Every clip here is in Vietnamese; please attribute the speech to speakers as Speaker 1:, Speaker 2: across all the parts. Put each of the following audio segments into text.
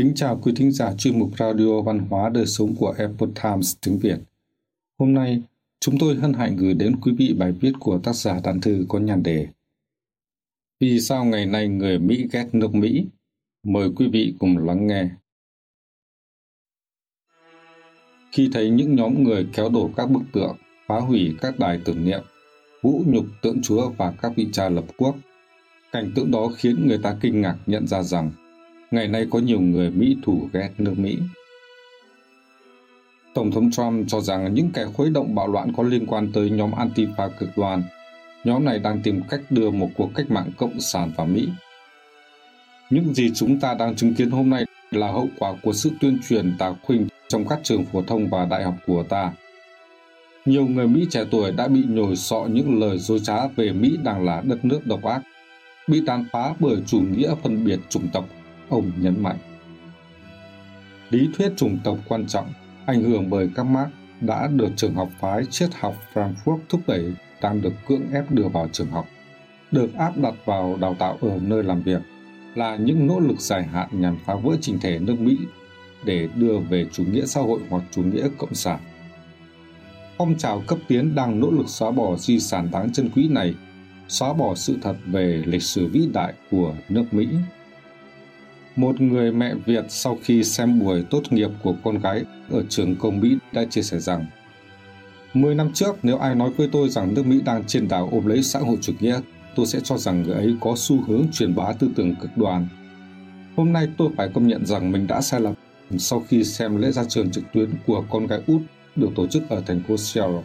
Speaker 1: Kính chào quý thính giả chuyên mục Radio Văn hóa Đời Sống của Epoch Times tiếng Việt. Hôm nay, chúng tôi hân hạnh gửi đến quý vị bài viết của tác giả Đàn Thư có nhàn đề Vì sao ngày nay người Mỹ ghét nước Mỹ? Mời quý vị cùng lắng nghe. Khi thấy những nhóm người kéo đổ các bức tượng, phá hủy các đài tưởng niệm, vũ nhục tượng chúa và các vị cha lập quốc, cảnh tượng đó khiến người ta kinh ngạc nhận ra rằng ngày nay có nhiều người Mỹ thủ ghét nước Mỹ. Tổng thống Trump cho rằng những kẻ khuấy động bạo loạn có liên quan tới nhóm Antifa cực đoan. Nhóm này đang tìm cách đưa một cuộc cách mạng cộng sản vào Mỹ. Những gì chúng ta đang chứng kiến hôm nay là hậu quả của sự tuyên truyền tà khuynh trong các trường phổ thông và đại học của ta. Nhiều người Mỹ trẻ tuổi đã bị nhồi sọ những lời dối trá về Mỹ đang là đất nước độc ác, bị tàn phá bởi chủ nghĩa phân biệt chủng tộc ông nhấn mạnh. Lý thuyết chủng tộc quan trọng, ảnh hưởng bởi các Marx đã được trường học phái triết học Frankfurt thúc đẩy đang được cưỡng ép đưa vào trường học, được áp đặt vào đào tạo ở nơi làm việc, là những nỗ lực dài hạn nhằm phá vỡ trình thể nước Mỹ để đưa về chủ nghĩa xã hội hoặc chủ nghĩa cộng sản. Phong trào cấp tiến đang nỗ lực xóa bỏ di sản đáng chân quý này, xóa bỏ sự thật về lịch sử vĩ đại của nước Mỹ một người mẹ Việt sau khi xem buổi tốt nghiệp của con gái ở trường công Mỹ đã chia sẻ rằng Mười năm trước, nếu ai nói với tôi rằng nước Mỹ đang trên đảo ôm lấy xã hội chủ nghĩa, tôi sẽ cho rằng người ấy có xu hướng truyền bá tư tưởng cực đoan. Hôm nay tôi phải công nhận rằng mình đã sai lầm sau khi xem lễ ra trường trực tuyến của con gái út được tổ chức ở thành phố Seattle.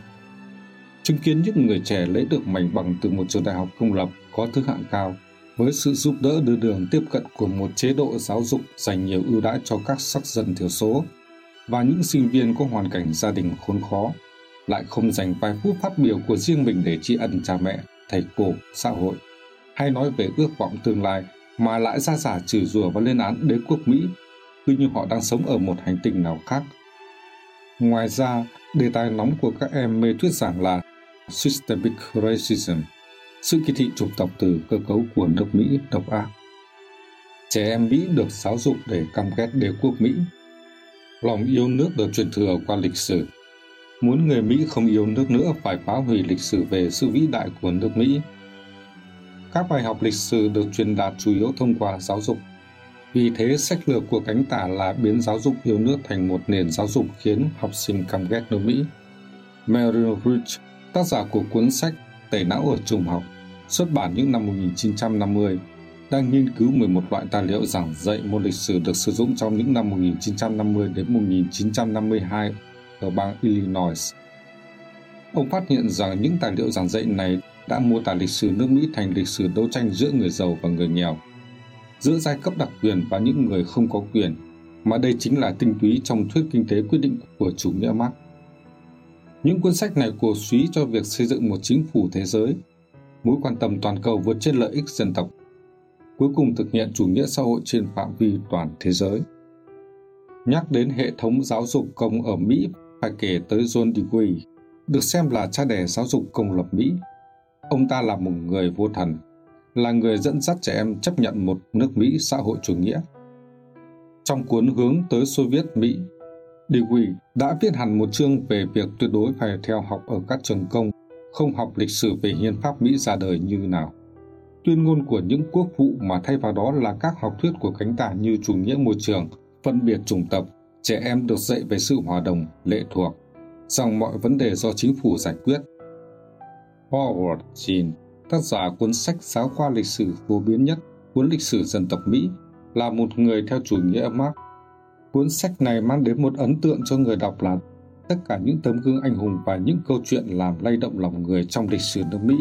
Speaker 1: Chứng kiến những người trẻ lấy được mảnh bằng từ một trường đại học công lập có thứ hạng cao với sự giúp đỡ đưa đường tiếp cận của một chế độ giáo dục dành nhiều ưu đãi cho các sắc dân thiểu số và những sinh viên có hoàn cảnh gia đình khốn khó, lại không dành vài phút phát biểu của riêng mình để tri ân cha mẹ, thầy cô, xã hội, hay nói về ước vọng tương lai mà lại ra giả trừ rủa và lên án đế quốc Mỹ, cứ như họ đang sống ở một hành tinh nào khác. Ngoài ra, đề tài nóng của các em mê thuyết giảng là Systemic Racism – sự kỳ thị chủng tộc từ cơ cấu của nước Mỹ độc ác. Trẻ em Mỹ được giáo dục để căm ghét đế quốc Mỹ. Lòng yêu nước được truyền thừa qua lịch sử. Muốn người Mỹ không yêu nước nữa phải phá hủy lịch sử về sự vĩ đại của nước Mỹ. Các bài học lịch sử được truyền đạt chủ yếu thông qua giáo dục. Vì thế, sách lược của cánh tả là biến giáo dục yêu nước thành một nền giáo dục khiến học sinh căm ghét nước Mỹ. Mary Rich, tác giả của cuốn sách Tẩy não ở trung học, xuất bản những năm 1950, đang nghiên cứu 11 loại tài liệu giảng dạy môn lịch sử được sử dụng trong những năm 1950 đến 1952 ở bang Illinois. Ông phát hiện rằng những tài liệu giảng dạy này đã mô tả lịch sử nước Mỹ thành lịch sử đấu tranh giữa người giàu và người nghèo, giữa giai cấp đặc quyền và những người không có quyền, mà đây chính là tinh túy trong thuyết kinh tế quyết định của chủ nghĩa Marx. Những cuốn sách này cổ suý cho việc xây dựng một chính phủ thế giới mối quan tâm toàn cầu vượt trên lợi ích dân tộc, cuối cùng thực hiện chủ nghĩa xã hội trên phạm vi toàn thế giới. Nhắc đến hệ thống giáo dục công ở Mỹ phải kể tới John Dewey, được xem là cha đẻ giáo dục công lập Mỹ. Ông ta là một người vô thần, là người dẫn dắt trẻ em chấp nhận một nước Mỹ xã hội chủ nghĩa. Trong cuốn hướng tới Xô Viết Mỹ, Dewey đã viết hẳn một chương về việc tuyệt đối phải theo học ở các trường công không học lịch sử về hiến pháp Mỹ ra đời như nào. Tuyên ngôn của những quốc vụ mà thay vào đó là các học thuyết của cánh tả như chủ nghĩa môi trường, phân biệt chủng tộc, trẻ em được dạy về sự hòa đồng, lệ thuộc, rằng mọi vấn đề do chính phủ giải quyết. Howard Jean, tác giả cuốn sách giáo khoa lịch sử phổ biến nhất, cuốn lịch sử dân tộc Mỹ, là một người theo chủ nghĩa Marx. Cuốn sách này mang đến một ấn tượng cho người đọc là tất cả những tấm gương anh hùng và những câu chuyện làm lay động lòng người trong lịch sử nước Mỹ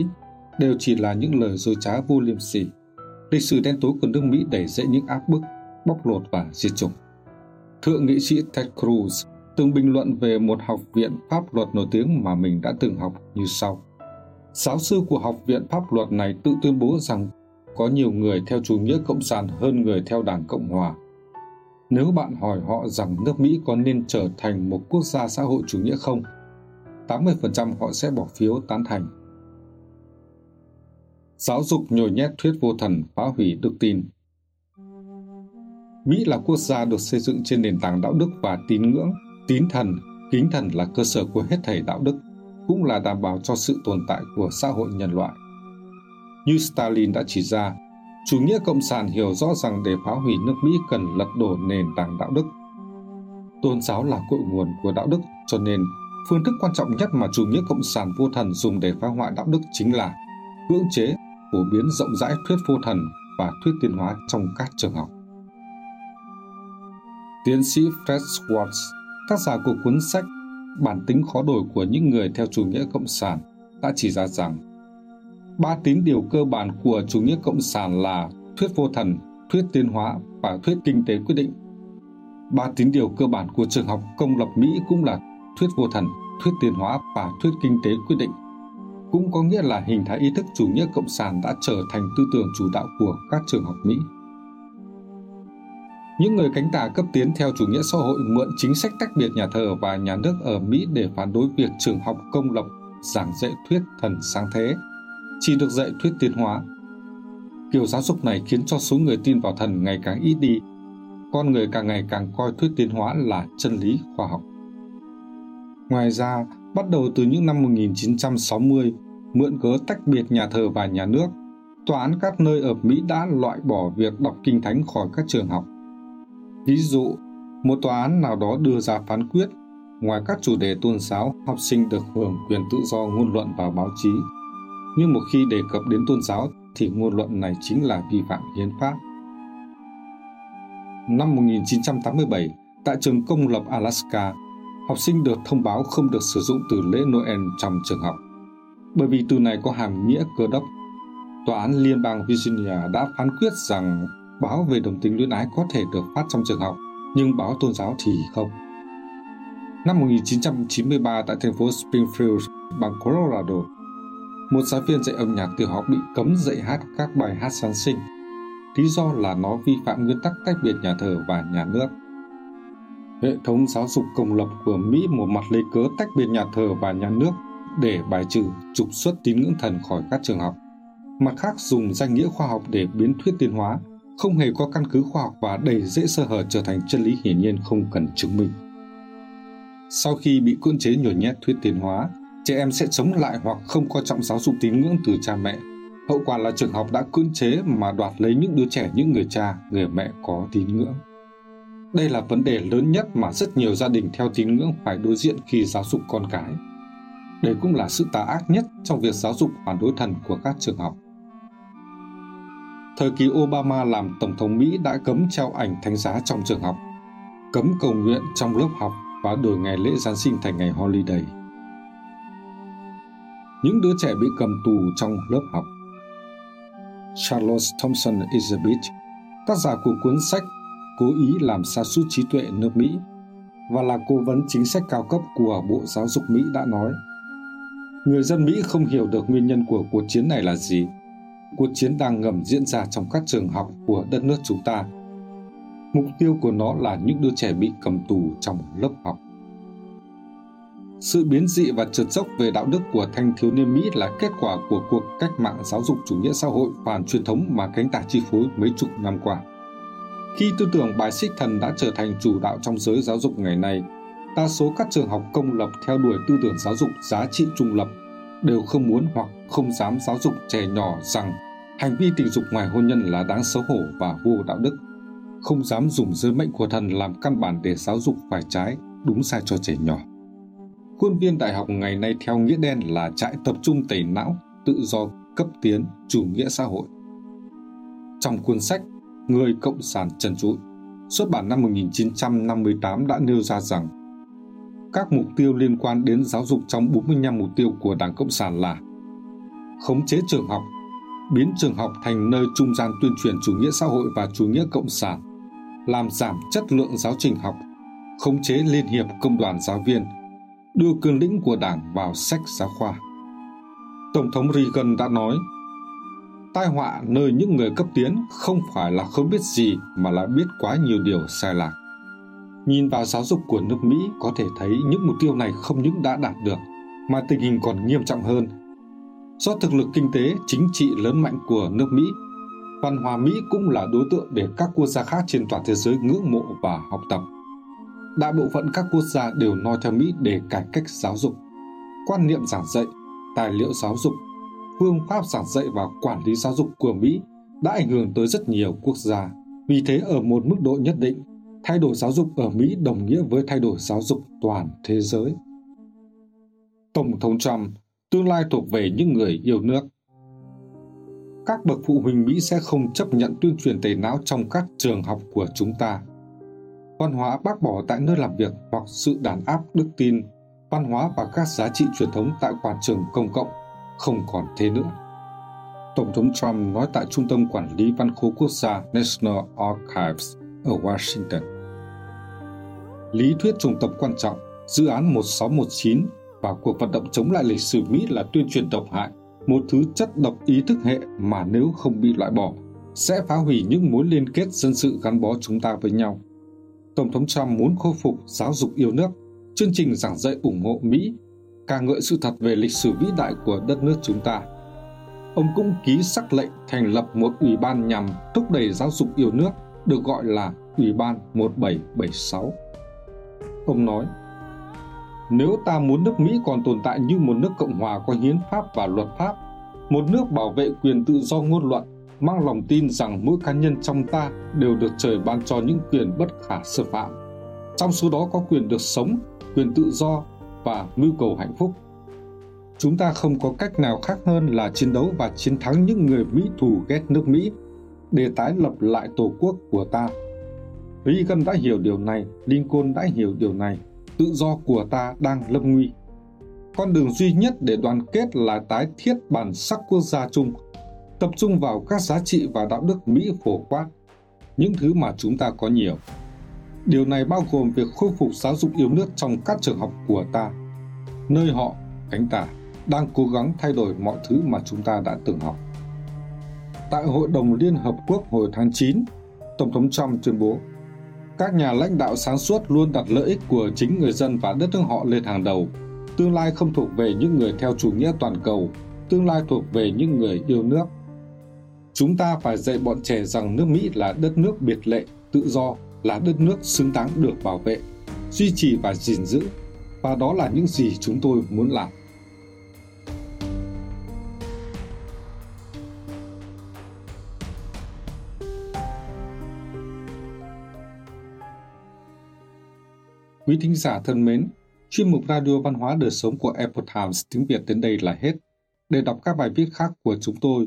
Speaker 1: đều chỉ là những lời dối trá vô liêm sỉ. Lịch sử đen tối của nước Mỹ đẩy dậy những áp bức, bóc lột và diệt chủng. Thượng nghị sĩ Ted Cruz từng bình luận về một học viện pháp luật nổi tiếng mà mình đã từng học như sau. Giáo sư của học viện pháp luật này tự tuyên bố rằng có nhiều người theo chủ nghĩa cộng sản hơn người theo đảng Cộng hòa nếu bạn hỏi họ rằng nước Mỹ có nên trở thành một quốc gia xã hội chủ nghĩa không, 80% họ sẽ bỏ phiếu tán thành. Giáo dục nhồi nhét thuyết vô thần phá hủy đức tin Mỹ là quốc gia được xây dựng trên nền tảng đạo đức và tín ngưỡng, tín thần, kính thần là cơ sở của hết thảy đạo đức, cũng là đảm bảo cho sự tồn tại của xã hội nhân loại. Như Stalin đã chỉ ra, chủ nghĩa cộng sản hiểu rõ rằng để phá hủy nước Mỹ cần lật đổ nền tảng đạo đức. Tôn giáo là cội nguồn của đạo đức, cho nên phương thức quan trọng nhất mà chủ nghĩa cộng sản vô thần dùng để phá hoại đạo đức chính là cưỡng chế, phổ biến rộng rãi thuyết vô thần và thuyết tiến hóa trong các trường học. Tiến sĩ Fred Schwartz, tác giả của cuốn sách Bản tính khó đổi của những người theo chủ nghĩa cộng sản, đã chỉ ra rằng ba tín điều cơ bản của chủ nghĩa cộng sản là thuyết vô thần, thuyết tiến hóa và thuyết kinh tế quyết định. Ba tín điều cơ bản của trường học công lập Mỹ cũng là thuyết vô thần, thuyết tiến hóa và thuyết kinh tế quyết định. Cũng có nghĩa là hình thái ý thức chủ nghĩa cộng sản đã trở thành tư tưởng chủ đạo của các trường học Mỹ. Những người cánh tả cấp tiến theo chủ nghĩa xã hội mượn chính sách tách biệt nhà thờ và nhà nước ở Mỹ để phản đối việc trường học công lập giảng dạy thuyết thần sáng thế, chỉ được dạy thuyết tiến hóa. Kiểu giáo dục này khiến cho số người tin vào thần ngày càng ít đi, con người càng ngày càng coi thuyết tiến hóa là chân lý khoa học. Ngoài ra, bắt đầu từ những năm 1960, mượn cớ tách biệt nhà thờ và nhà nước, tòa án các nơi ở Mỹ đã loại bỏ việc đọc kinh thánh khỏi các trường học. Ví dụ, một tòa án nào đó đưa ra phán quyết, ngoài các chủ đề tôn giáo, học sinh được hưởng quyền tự do ngôn luận vào báo chí. Nhưng một khi đề cập đến tôn giáo thì ngôn luận này chính là vi phạm hiến pháp. Năm 1987, tại trường công lập Alaska, học sinh được thông báo không được sử dụng từ lễ Noel trong trường học, bởi vì từ này có hàm nghĩa cơ đốc. Tòa án Liên bang Virginia đã phán quyết rằng báo về đồng tính luyến ái có thể được phát trong trường học, nhưng báo tôn giáo thì không. Năm 1993 tại thành phố Springfield, bang Colorado, một giáo viên dạy âm nhạc tiểu học bị cấm dạy hát các bài hát Giáng sinh. Lý do là nó vi phạm nguyên tắc tách biệt nhà thờ và nhà nước. Hệ thống giáo dục công lập của Mỹ một mặt lấy cớ tách biệt nhà thờ và nhà nước để bài trừ, trục xuất tín ngưỡng thần khỏi các trường học. Mặt khác dùng danh nghĩa khoa học để biến thuyết tiến hóa, không hề có căn cứ khoa học và đầy dễ sơ hở trở thành chân lý hiển nhiên không cần chứng minh. Sau khi bị cưỡng chế nhồi nhét thuyết tiến hóa, trẻ em sẽ chống lại hoặc không coi trọng giáo dục tín ngưỡng từ cha mẹ. Hậu quả là trường học đã cưỡng chế mà đoạt lấy những đứa trẻ những người cha, người mẹ có tín ngưỡng. Đây là vấn đề lớn nhất mà rất nhiều gia đình theo tín ngưỡng phải đối diện khi giáo dục con cái. Đây cũng là sự tà ác nhất trong việc giáo dục phản đối thần của các trường học. Thời kỳ Obama làm Tổng thống Mỹ đã cấm treo ảnh thánh giá trong trường học, cấm cầu nguyện trong lớp học và đổi ngày lễ Giáng sinh thành ngày holiday. Những đứa trẻ bị cầm tù trong lớp học Charles Thompson Elizabeth, tác giả của cuốn sách cố ý làm sa sút trí tuệ nước Mỹ và là cố vấn chính sách cao cấp của Bộ Giáo dục Mỹ đã nói Người dân Mỹ không hiểu được nguyên nhân của cuộc chiến này là gì. Cuộc chiến đang ngầm diễn ra trong các trường học của đất nước chúng ta. Mục tiêu của nó là những đứa trẻ bị cầm tù trong lớp học. Sự biến dị và trượt dốc về đạo đức của thanh thiếu niên Mỹ là kết quả của cuộc cách mạng giáo dục chủ nghĩa xã hội phản truyền thống mà cánh tả chi phối mấy chục năm qua. Khi tư tưởng bài xích thần đã trở thành chủ đạo trong giới giáo dục ngày nay, đa số các trường học công lập theo đuổi tư tưởng giáo dục giá trị trung lập đều không muốn hoặc không dám giáo dục trẻ nhỏ rằng hành vi tình dục ngoài hôn nhân là đáng xấu hổ và vô đạo đức, không dám dùng giới mệnh của thần làm căn bản để giáo dục phải trái, đúng sai cho trẻ nhỏ. Khuôn viên đại học ngày nay theo nghĩa đen là trại tập trung tẩy não, tự do cấp tiến, chủ nghĩa xã hội. Trong cuốn sách Người Cộng sản Trần Trụi, xuất bản năm 1958 đã nêu ra rằng các mục tiêu liên quan đến giáo dục trong 45 mục tiêu của Đảng Cộng sản là khống chế trường học, biến trường học thành nơi trung gian tuyên truyền chủ nghĩa xã hội và chủ nghĩa cộng sản, làm giảm chất lượng giáo trình học, khống chế liên hiệp công đoàn giáo viên, đưa cương lĩnh của Đảng vào sách giáo khoa. Tổng thống Reagan đã nói tai họa nơi những người cấp tiến không phải là không biết gì mà là biết quá nhiều điều sai lạc. Nhìn vào giáo dục của nước Mỹ có thể thấy những mục tiêu này không những đã đạt được, mà tình hình còn nghiêm trọng hơn. Do thực lực kinh tế, chính trị lớn mạnh của nước Mỹ văn hóa Mỹ cũng là đối tượng để các quốc gia khác trên toàn thế giới ngưỡng mộ và học tập. Đại bộ phận các quốc gia đều noi theo Mỹ để cải cách giáo dục, quan niệm giảng dạy, tài liệu giáo dục, phương pháp giảng dạy và quản lý giáo dục của Mỹ đã ảnh hưởng tới rất nhiều quốc gia. Vì thế ở một mức độ nhất định, thay đổi giáo dục ở Mỹ đồng nghĩa với thay đổi giáo dục toàn thế giới. Tổng thống Trump, tương lai thuộc về những người yêu nước. Các bậc phụ huynh Mỹ sẽ không chấp nhận tuyên truyền tẩy não trong các trường học của chúng ta. Văn hóa bác bỏ tại nơi làm việc hoặc sự đàn áp đức tin, văn hóa và các giá trị truyền thống tại quảng trường công cộng không còn thế nữa. Tổng thống Trump nói tại Trung tâm Quản lý Văn khố Quốc gia National Archives ở Washington. Lý thuyết trùng tập quan trọng, dự án 1619 và cuộc vận động chống lại lịch sử Mỹ là tuyên truyền độc hại, một thứ chất độc ý thức hệ mà nếu không bị loại bỏ, sẽ phá hủy những mối liên kết dân sự gắn bó chúng ta với nhau. Tổng thống Trump muốn khôi phục giáo dục yêu nước, chương trình giảng dạy ủng hộ Mỹ, ca ngợi sự thật về lịch sử vĩ đại của đất nước chúng ta. Ông cũng ký sắc lệnh thành lập một ủy ban nhằm thúc đẩy giáo dục yêu nước, được gọi là Ủy ban 1776. Ông nói, nếu ta muốn nước Mỹ còn tồn tại như một nước Cộng hòa có hiến pháp và luật pháp, một nước bảo vệ quyền tự do ngôn luận, mang lòng tin rằng mỗi cá nhân trong ta đều được trời ban cho những quyền bất khả xâm phạm. Trong số đó có quyền được sống, quyền tự do và mưu cầu hạnh phúc. Chúng ta không có cách nào khác hơn là chiến đấu và chiến thắng những người Mỹ thù ghét nước Mỹ để tái lập lại tổ quốc của ta. Reagan đã hiểu điều này, Lincoln đã hiểu điều này, tự do của ta đang lâm nguy. Con đường duy nhất để đoàn kết là tái thiết bản sắc quốc gia chung, tập trung vào các giá trị và đạo đức Mỹ phổ quát, những thứ mà chúng ta có nhiều. Điều này bao gồm việc khôi phục giáo dục yêu nước trong các trường học của ta, nơi họ, cánh tả, đang cố gắng thay đổi mọi thứ mà chúng ta đã từng học. Tại Hội đồng Liên Hợp Quốc hồi tháng 9, Tổng thống Trump tuyên bố các nhà lãnh đạo sáng suốt luôn đặt lợi ích của chính người dân và đất nước họ lên hàng đầu. Tương lai không thuộc về những người theo chủ nghĩa toàn cầu, tương lai thuộc về những người yêu nước. Chúng ta phải dạy bọn trẻ rằng nước Mỹ là đất nước biệt lệ, tự do, là đất nước xứng đáng được bảo vệ, duy trì và gìn giữ. Và đó là những gì chúng tôi muốn làm. Quý thính giả thân mến, chuyên mục Radio Văn hóa Đời Sống của Epoch Times tiếng Việt đến đây là hết. Để đọc các bài viết khác của chúng tôi,